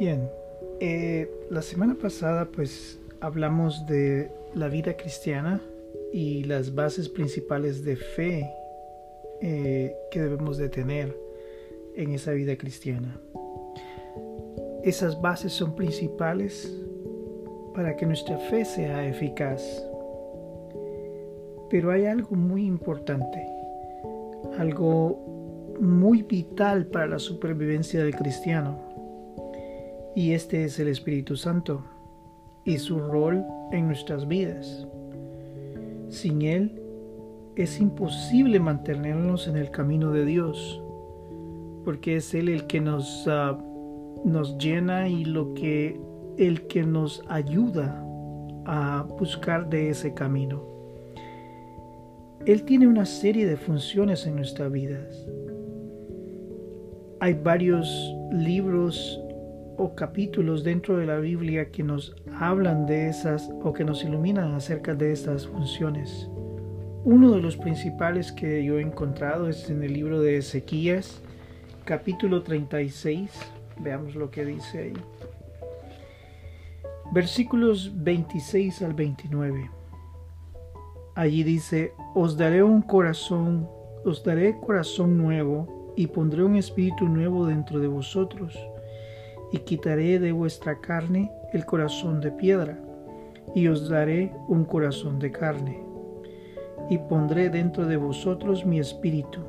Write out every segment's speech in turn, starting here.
Bien, eh, la semana pasada pues hablamos de la vida cristiana y las bases principales de fe eh, que debemos de tener en esa vida cristiana. Esas bases son principales para que nuestra fe sea eficaz. Pero hay algo muy importante, algo muy vital para la supervivencia del cristiano. Y este es el Espíritu Santo y su rol en nuestras vidas. Sin Él es imposible mantenernos en el camino de Dios, porque es Él el que nos, uh, nos llena y lo que, el que nos ayuda a buscar de ese camino. Él tiene una serie de funciones en nuestras vidas. Hay varios libros o capítulos dentro de la Biblia que nos hablan de esas o que nos iluminan acerca de estas funciones. Uno de los principales que yo he encontrado es en el libro de Ezequías, capítulo 36. Veamos lo que dice ahí. Versículos 26 al 29. Allí dice, os daré un corazón, os daré corazón nuevo y pondré un espíritu nuevo dentro de vosotros y quitaré de vuestra carne el corazón de piedra y os daré un corazón de carne y pondré dentro de vosotros mi espíritu,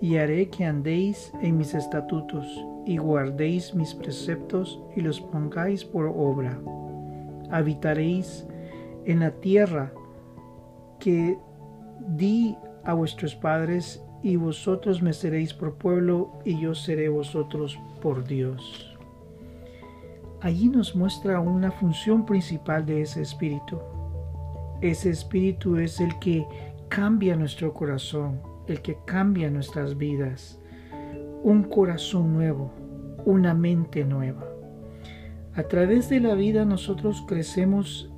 y haré que andéis en mis estatutos, y guardéis mis preceptos, y los pongáis por obra. Habitaréis en la tierra que di a vuestros padres, y vosotros me seréis por pueblo, y yo seré vosotros por Dios. Allí nos muestra una función principal de ese espíritu, ese espíritu es el que cambia nuestro corazón, el que cambia nuestras vidas. Un corazón nuevo, una mente nueva. A través de la vida nosotros crecemos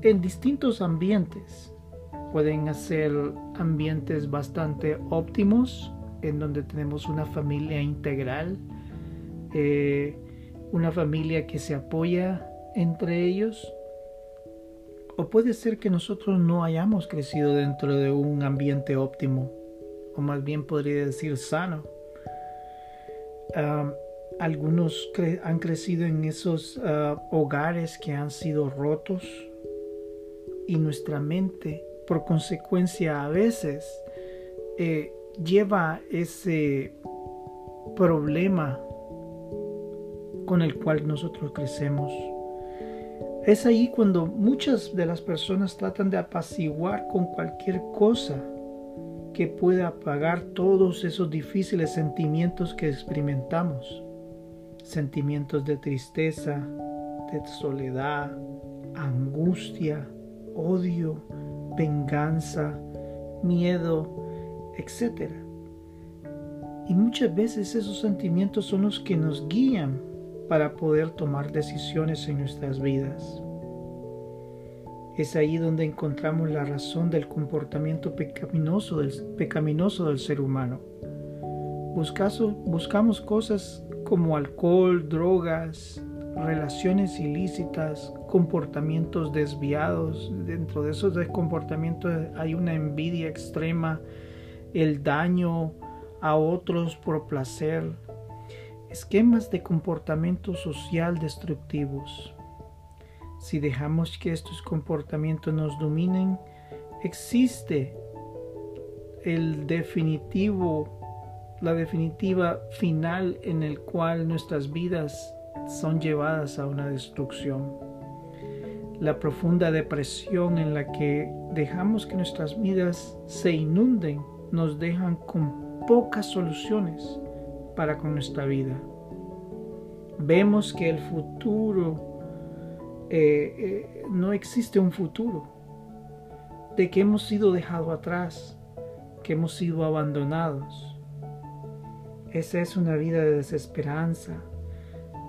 en distintos ambientes. Pueden ser ambientes bastante óptimos, en donde tenemos una familia integral, eh, una familia que se apoya entre ellos, o puede ser que nosotros no hayamos crecido dentro de un ambiente óptimo, o más bien podría decir sano. algunos han crecido en esos ah, hogares que han sido rotos y nuestra mente, por consecuencia, a veces eh, lleva ese problema con el cual nosotros crecemos. Es ahí cuando muchas de las personas tratan de apaciguar con cualquier cosa que pueda apagar todos esos difíciles sentimientos que experimentamos. Sentimientos de tristeza, de soledad, angustia, odio, venganza, miedo, etc. Y muchas veces esos sentimientos son los que nos guían para poder tomar decisiones en nuestras vidas. Es ahí donde encontramos la razón del comportamiento pecaminoso del, pecaminoso del ser humano. buscamos cosas como alcohol, drogas, relaciones ilícitas, comportamientos desviados. Dentro de esos comportamientos hay una envidia extrema, el daño a otros por placer, esquemas de comportamiento social destructivos. Si dejamos que estos comportamientos nos dominen, existe el definitivo, la definitiva final en el cual nuestras vidas son llevadas a una destrucción. La profunda depresión en la que dejamos que nuestras vidas se inunden nos dejan con pocas soluciones para con nuestra vida. Vemos que el futuro, eh, eh, no existe un futuro, de que hemos sido dejados atrás, que hemos sido abandonados. Esa es una vida de desesperanza,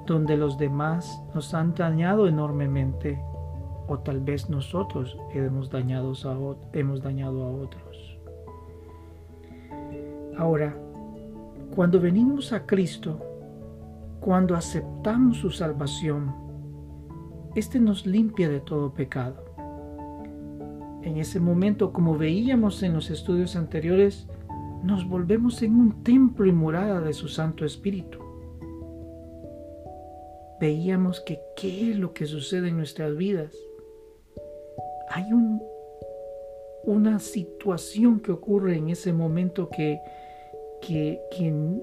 donde los demás nos han dañado enormemente, o tal vez nosotros hemos, hemos dañado a otros. Ahora, cuando venimos a Cristo, cuando aceptamos su salvación, este nos limpia de todo pecado. En ese momento, como veíamos en los estudios anteriores, nos volvemos en un templo y morada de su Santo Espíritu. Veíamos que qué es lo que sucede en nuestras vidas. Hay un, una situación que ocurre en ese momento que, que,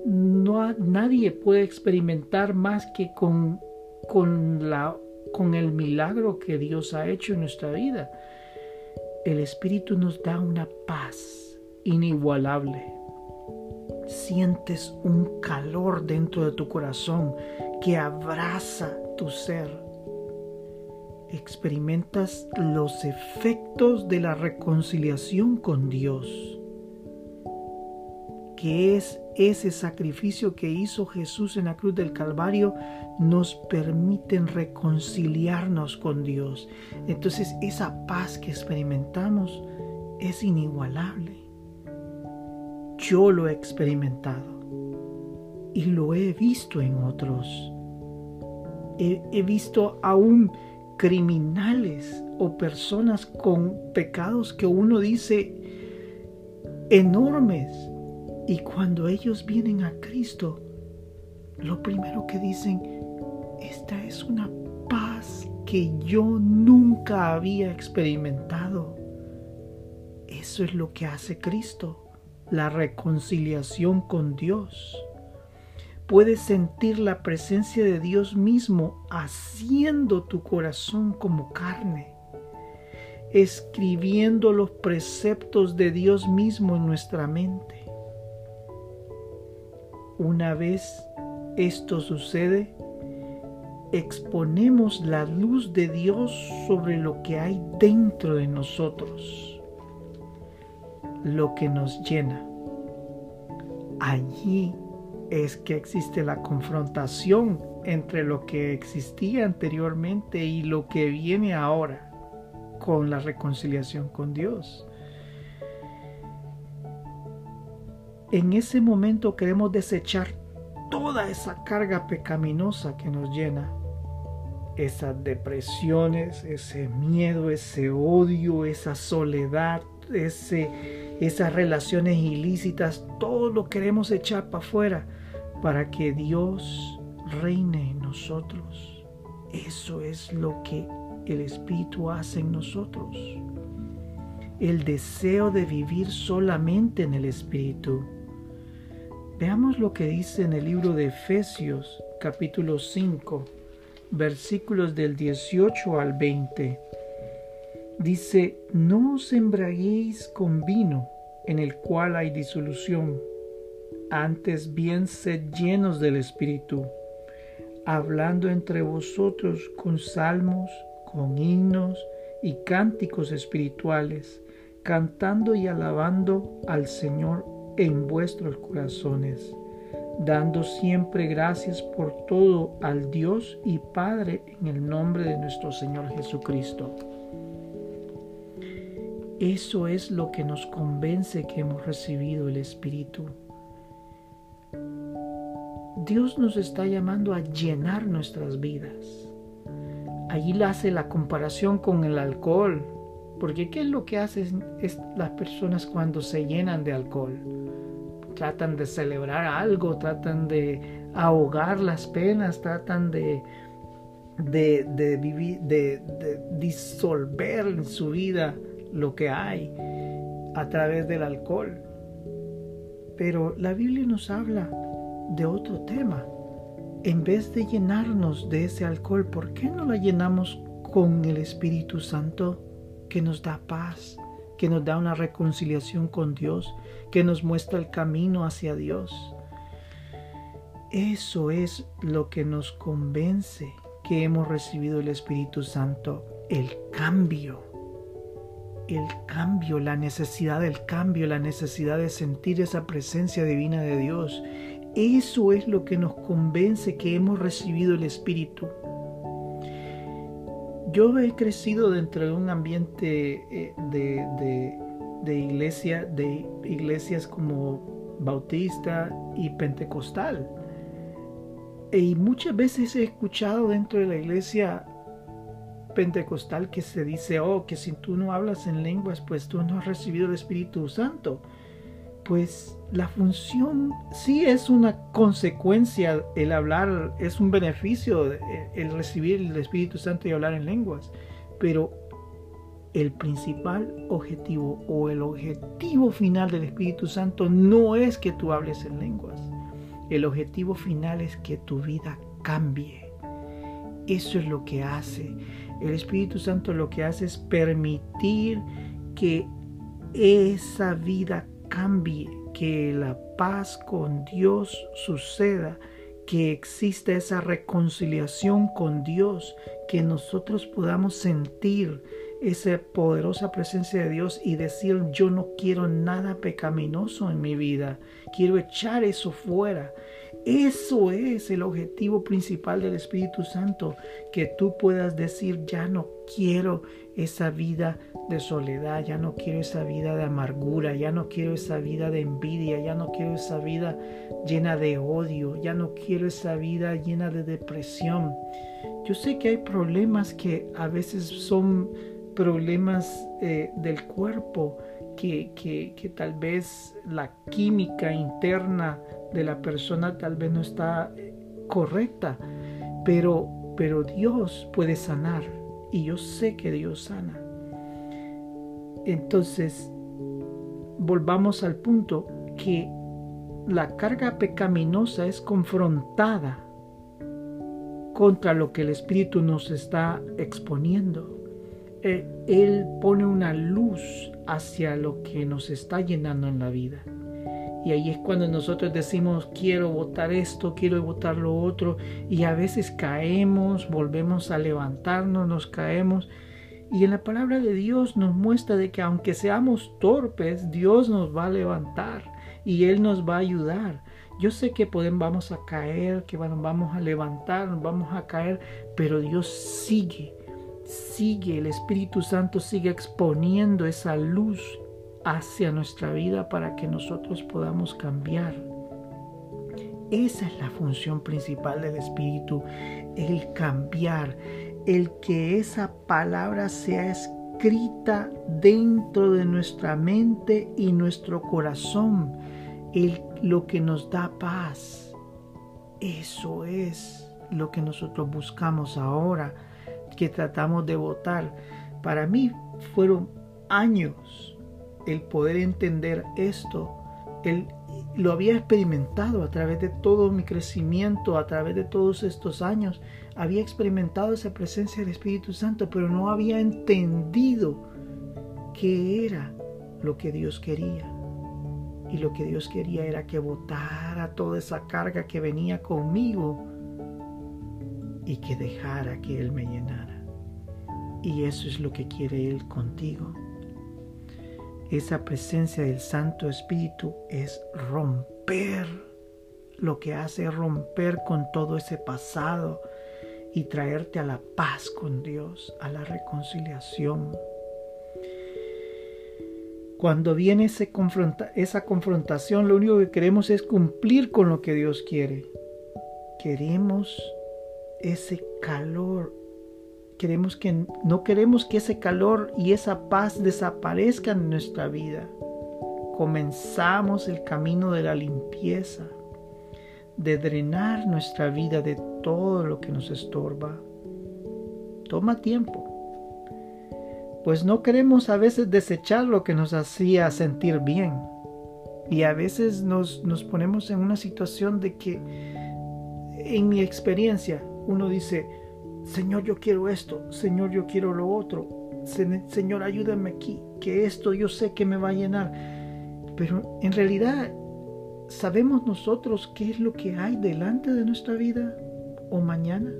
no, nadie puede experimentar más que con, con, la, con el milagro que Dios ha hecho en nuestra vida. El Espíritu nos da una paz inigualable. Sientes un calor dentro de tu corazón que abraza tu ser. Experimentas los efectos de la reconciliación con Dios, que es ese sacrificio que hizo Jesús en la cruz del Calvario, nos permiten reconciliarnos con Dios. Entonces esa paz que experimentamos es inigualable. Yo lo he experimentado y lo he visto en otros. He, visto aún criminales o personas con pecados que uno dice enormes. Y cuando ellos vienen a Cristo, lo primero que dicen, esta es una paz que yo nunca había experimentado. Eso es lo que hace Cristo la reconciliación con Dios. Puedes sentir la presencia de Dios mismo haciendo tu corazón como carne, escribiendo los preceptos de Dios mismo en nuestra mente. Una vez esto sucede, exponemos la luz de Dios sobre lo que hay dentro de nosotros lo que nos llena. Allí es que existe la confrontación entre lo que existía anteriormente y lo que viene ahora con la reconciliación con Dios. En ese momento queremos desechar toda esa carga pecaminosa que nos llena, esas depresiones, ese miedo, ese odio, esa soledad, ese esas relaciones ilícitas, todo lo queremos echar para afuera para que Dios reine en nosotros. Eso es lo que el Espíritu hace en nosotros. El deseo de vivir solamente en el Espíritu. Veamos lo que dice en el libro de Efesios capítulo 5, versículos del 18 al 20. Dice, no os embraguéis con vino en el cual hay disolución, antes bien sed llenos del Espíritu, hablando entre vosotros con salmos, con himnos y cánticos espirituales, cantando y alabando al Señor en vuestros corazones, dando siempre gracias por todo al Dios y Padre en el nombre de nuestro Señor Jesucristo. Eso es lo que nos convence que hemos recibido el Espíritu. Dios nos está llamando a llenar nuestras vidas. Allí hace la comparación con el alcohol, porque ¿qué es lo que hacen las personas cuando se llenan de alcohol? Tratan de celebrar algo, tratan de ahogar las penas, tratan de, de, vivir, de, de disolver en su vida lo que hay a través del alcohol. Pero la Biblia nos habla de otro tema. En vez de llenarnos de ese alcohol, ¿por qué no la llenamos con el Espíritu Santo que nos da paz, que nos da una reconciliación con Dios, que nos muestra el camino hacia Dios? Eso es lo que nos convence que hemos recibido el Espíritu Santo, el cambio el cambio, la necesidad del cambio, la necesidad de sentir esa presencia divina de Dios. Eso es lo que nos convence que hemos recibido el Espíritu. Yo he crecido dentro de un ambiente eh, de, iglesia, de iglesias como bautista y pentecostal. y muchas veces he escuchado dentro de la iglesia pentecostal que se dice, oh, que si tú no hablas en lenguas, pues tú no has recibido el Espíritu Santo. Pues la función sí es una consecuencia, el hablar es un beneficio, el recibir el Espíritu Santo y hablar en lenguas, pero el principal objetivo o el objetivo final del Espíritu Santo no es que tú hables en lenguas. El objetivo final es que tu vida cambie. Eso es lo que hace. El Espíritu Santo lo que hace es permitir que esa vida cambie, que la paz con Dios suceda, que exista esa reconciliación con Dios, que nosotros podamos sentir esa poderosa presencia de Dios y decir yo no quiero nada pecaminoso en mi vida, quiero echar eso fuera. Eso es el objetivo principal del Espíritu Santo, que tú puedas decir ya no quiero esa vida de soledad, ya no quiero esa vida de amargura, ya no quiero esa vida de envidia, ya no quiero esa vida llena de odio, ya no quiero esa vida llena de depresión. Yo sé que hay problemas que a veces son problemas eh, del cuerpo, que, que, tal vez la química interna de la persona tal vez no está eh, correcta, pero, pero Dios puede sanar y yo sé que Dios sana. Entonces, volvamos al punto que la carga pecaminosa es confrontada contra lo que el Espíritu nos está exponiendo. Eh, él pone una luz hacia lo que nos está llenando en la vida. Y ahí es cuando nosotros decimos, quiero votar esto, quiero votar lo otro. Y a veces caemos, volvemos a levantarnos, nos caemos. Y en la palabra de Dios nos muestra de que aunque seamos torpes, Dios nos va a levantar y Él nos va a ayudar. Yo sé que podemos, vamos a caer, que vamos a levantar, vamos a caer, pero Dios sigue sigue, el Espíritu Santo sigue exponiendo esa luz hacia nuestra vida para que nosotros podamos cambiar. Esa es la función principal del Espíritu, el cambiar, el que esa palabra sea escrita dentro de nuestra mente y nuestro corazón, el, lo que nos da paz. Eso es lo que nosotros buscamos ahora que tratamos de votar. Para mí fueron años el poder entender esto. El, lo había experimentado a través de todo mi crecimiento, a través de todos estos años. Había experimentado esa presencia del Espíritu Santo, pero no había entendido qué era lo que Dios quería. Y lo que Dios quería era que votara toda esa carga que venía conmigo y que dejara que Él me llenara. Y eso es lo que quiere Él contigo. Esa presencia del Santo Espíritu es romper. Lo que hace es romper con todo ese pasado y traerte a la paz con Dios, a la reconciliación. Cuando viene ese esa confrontación, lo único que queremos es cumplir con lo que Dios quiere. Queremos ese calor. Queremos que, no queremos que ese calor y esa paz desaparezcan en nuestra vida. Comenzamos el camino de la limpieza, de drenar nuestra vida de todo lo que nos estorba. Toma tiempo, pues no queremos a veces desechar lo que nos hacía sentir bien. Y a veces nos, nos ponemos en una situación de que, en mi experiencia, uno dice, Señor, yo quiero esto, Señor, yo quiero lo otro, Señor, ayúdame aquí, que esto yo sé que me va a llenar. Pero en realidad, ¿sabemos nosotros qué es lo que hay delante de nuestra vida o mañana?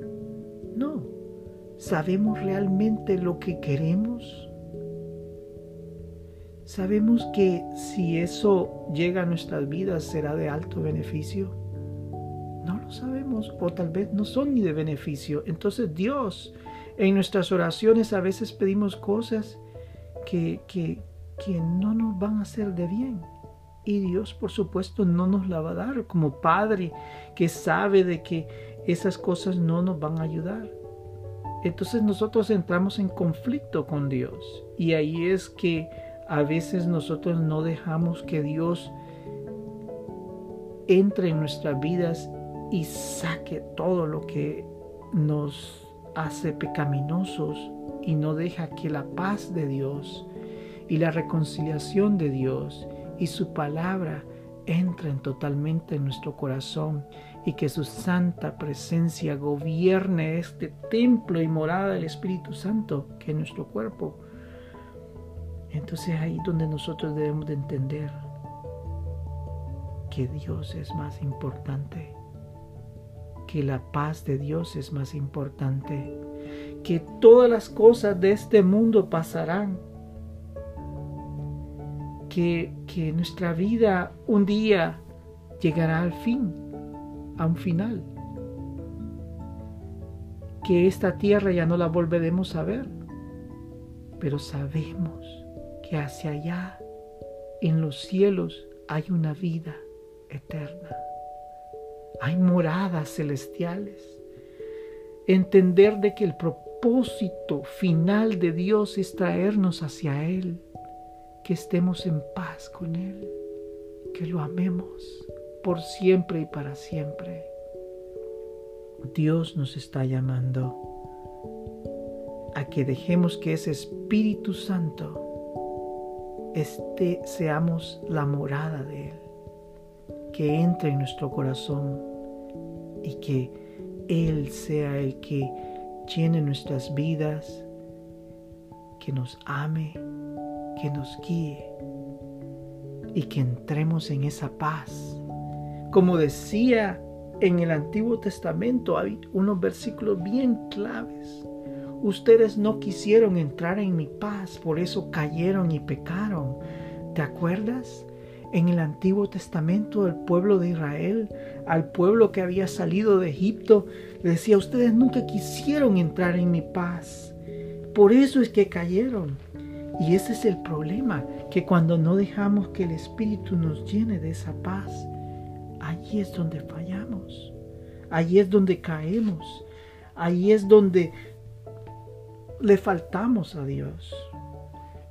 No. ¿Sabemos realmente lo que queremos? ¿Sabemos que si eso llega a nuestras vidas será de alto beneficio? Sabemos o tal vez no son ni de beneficio. Entonces Dios, en nuestras oraciones a veces pedimos cosas que, que, que no nos van a hacer de bien. Y Dios, por supuesto, no nos la va a dar como Padre que sabe de que esas cosas no nos van a ayudar. Entonces nosotros entramos en conflicto con Dios y ahí es que a veces nosotros no dejamos que Dios entre en nuestras vidas y saque todo lo que nos hace pecaminosos y no deja que la paz de Dios y la reconciliación de Dios y su palabra entren totalmente en nuestro corazón y que su santa presencia gobierne este templo y morada del Espíritu Santo que es nuestro cuerpo. Entonces ahí donde nosotros debemos de entender que Dios es más importante, que la paz de Dios es más importante, que todas las cosas de este mundo pasarán, que, que nuestra vida un día llegará al fin, a un final, que esta tierra ya no la volveremos a ver, pero sabemos que hacia allá, en los cielos, hay una vida eterna. Hay moradas celestiales. Entender de que el propósito final de Dios es traernos hacia Él, que estemos en paz con Él, que lo amemos por siempre y para siempre. Dios nos está llamando a que dejemos que ese Espíritu Santo este, seamos la morada de Él que entre en nuestro corazón y que Él sea el que llene nuestras vidas, que nos ame, que nos guíe y que entremos en esa paz. Como decía en el Antiguo Testamento, hay unos versículos bien claves. Ustedes no quisieron entrar en mi paz, por eso cayeron y pecaron. ¿Te acuerdas? En el Antiguo Testamento al pueblo de Israel, al pueblo que había salido de Egipto, le decía, ustedes nunca quisieron entrar en mi paz. Por eso es que cayeron. Y ese es el problema, que cuando no dejamos que el Espíritu nos llene de esa paz, allí es donde fallamos, allí es donde caemos, allí es donde le faltamos a Dios.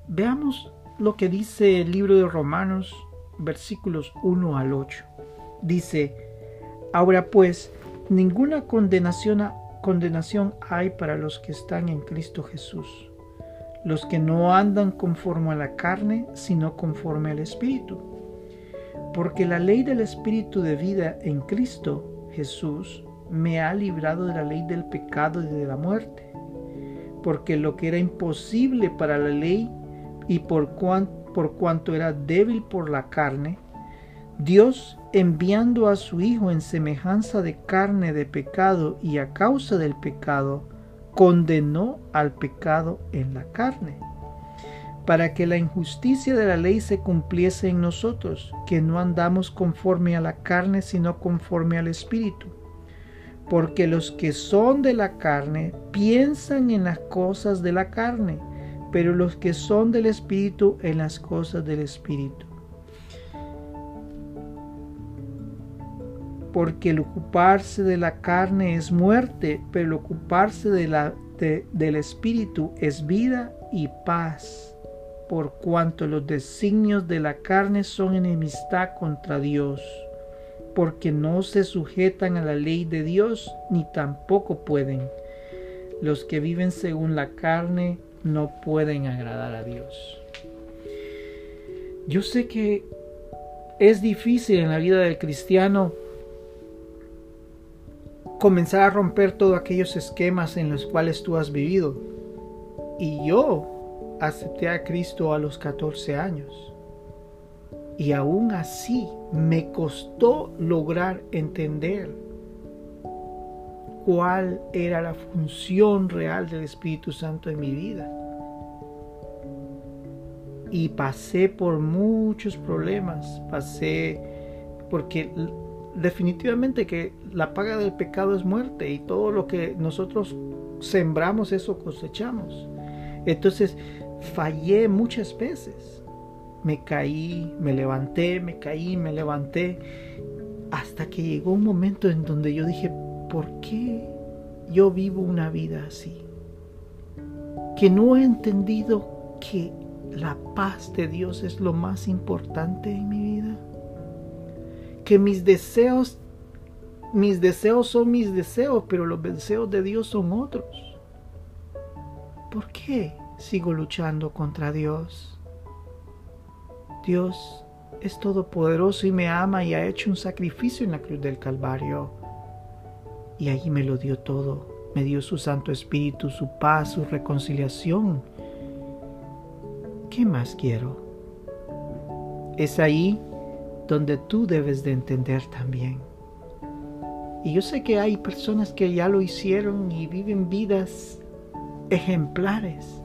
Veamos lo que dice el libro de Romanos versículos 1 al 8. Dice, ahora pues, ninguna condenación, condenación hay para los que están en Cristo Jesús, los que no andan conforme a la carne, sino conforme al Espíritu. Porque la ley del Espíritu de vida en Cristo Jesús me ha librado de la ley del pecado y de la muerte. Porque lo que era imposible para la ley y por cuanto por cuanto era débil por la carne, Dios, enviando a su Hijo en semejanza de carne de pecado y a causa del pecado, condenó al pecado en la carne, para que la injusticia de la ley se cumpliese en nosotros, que no andamos conforme a la carne, sino conforme al Espíritu. Porque los que son de la carne piensan en las cosas de la carne, pero los que son del Espíritu en las cosas del Espíritu. Porque el ocuparse de la carne es muerte, pero el ocuparse del Espíritu es vida y paz, por cuanto los designios de la carne son enemistad contra Dios, porque no se sujetan a la ley de Dios, ni tampoco pueden. Los que viven según la carne no pueden agradar a Dios. Yo sé que es difícil en la vida del cristiano comenzar a romper todos aquellos esquemas en los cuales tú has vivido. Y yo acepté a Cristo a los 14 años. Y aún así me costó lograr entender cuál era la función real del Espíritu Santo en mi vida. Y pasé por muchos problemas, pasé porque definitivamente que la paga del pecado es muerte y todo lo que nosotros sembramos eso cosechamos. Entonces fallé muchas veces. Me caí, me levanté, me caí, me levanté, hasta que llegó un momento en donde yo dije, ¿por qué yo vivo una vida así? Que no he entendido que la paz de Dios es lo más importante en mi vida. Que mis deseos, mis deseos son mis deseos, pero los deseos de Dios son otros. ¿Por qué sigo luchando contra Dios? Dios es todopoderoso y me ama y ha hecho un sacrificio en la cruz del Calvario. Y ahí me lo dio todo. Me dio su Santo Espíritu, su paz, su reconciliación. ¿Qué más quiero? Es ahí donde tú debes de entender también. Y yo sé que hay personas que ya lo hicieron y viven vidas ejemplares,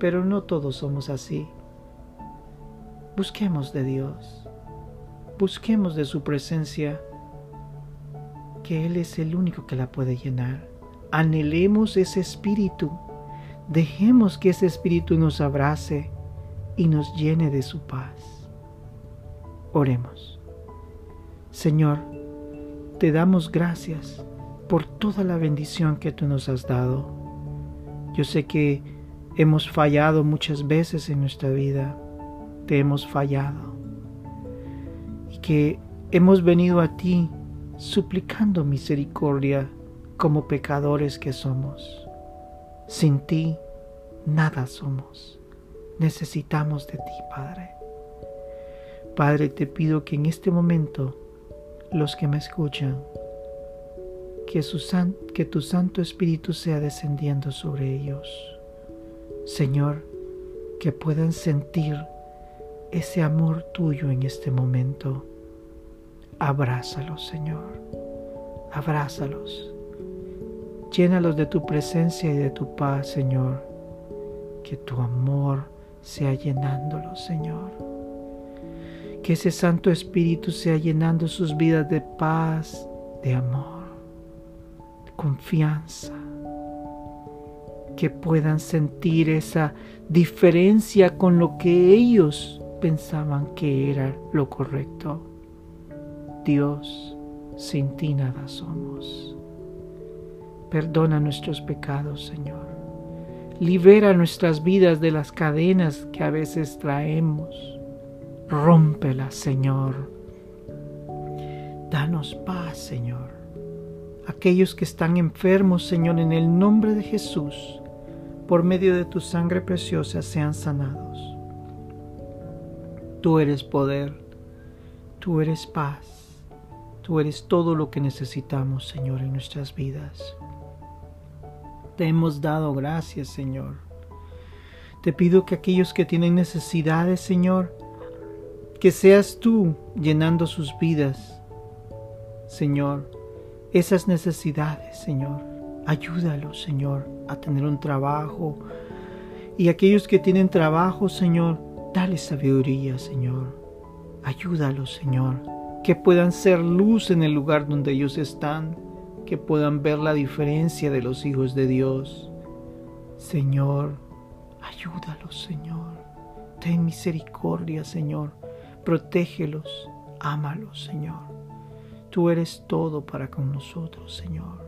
pero no todos somos así. Busquemos de Dios, busquemos de su presencia, que Él es el único que la puede llenar. Anhelemos ese espíritu, dejemos que ese espíritu nos abrace y nos llene de su paz. Oremos. Señor, te damos gracias por toda la bendición que tú nos has dado. Yo sé que hemos fallado muchas veces en nuestra vida, te hemos fallado y que hemos venido a ti suplicando misericordia como pecadores que somos. Sin ti nada somos. Necesitamos de ti, Padre. Padre, te pido que en este momento los que me escuchan, que, su que tu Santo Espíritu sea descendiendo sobre ellos. Señor, que puedan sentir ese amor tuyo en este momento. Abrázalos, Señor. Abrázalos. Llénalos de tu presencia y de tu paz, Señor. Que tu amor sea llenándolos, Señor. Que ese Santo Espíritu sea llenando sus vidas de paz, de amor, de confianza. Que puedan sentir esa diferencia con lo que ellos pensaban que era lo correcto. Dios, sin ti nada somos. Perdona nuestros pecados, Señor. Libera nuestras vidas de las cadenas que a veces traemos. Rómpelas, Señor. Danos paz, Señor. Aquellos que están enfermos, Señor, en el nombre de Jesús, por medio de tu sangre preciosa, sean sanados. Tú eres poder, tú eres paz, tú eres todo lo que necesitamos, Señor, en nuestras vidas. Te hemos dado gracias, Señor. Te pido que aquellos que tienen necesidades, Señor, que seas tú llenando sus vidas, Señor, esas necesidades, Señor. Ayúdalos, Señor, a tener un trabajo. Y aquellos que tienen trabajo, Señor, Dale sabiduría, Señor. Ayúdalos, Señor, que puedan ser luz en el lugar donde ellos están, que puedan ver la diferencia de los hijos de Dios. Señor, ayúdalos, Señor. Ten misericordia, Señor. Protégelos, ámalos, Señor. Tú eres todo para con nosotros, Señor.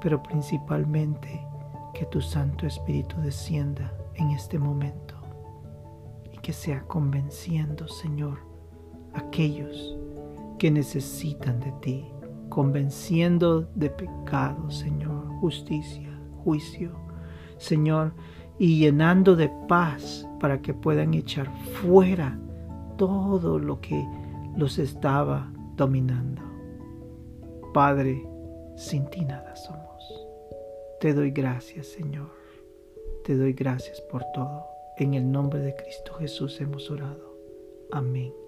Pero principalmente que tu Santo Espíritu descienda en este momento que sea convenciendo, Señor, aquellos que necesitan de ti, convenciendo de pecado, Señor, justicia, juicio, Señor, y llenando de paz para que puedan echar fuera todo lo que los estaba dominando. Padre, sin ti nada somos. Te doy gracias, Señor. Te doy gracias por todo. En el nombre de Cristo Jesús hemos orado. Amén.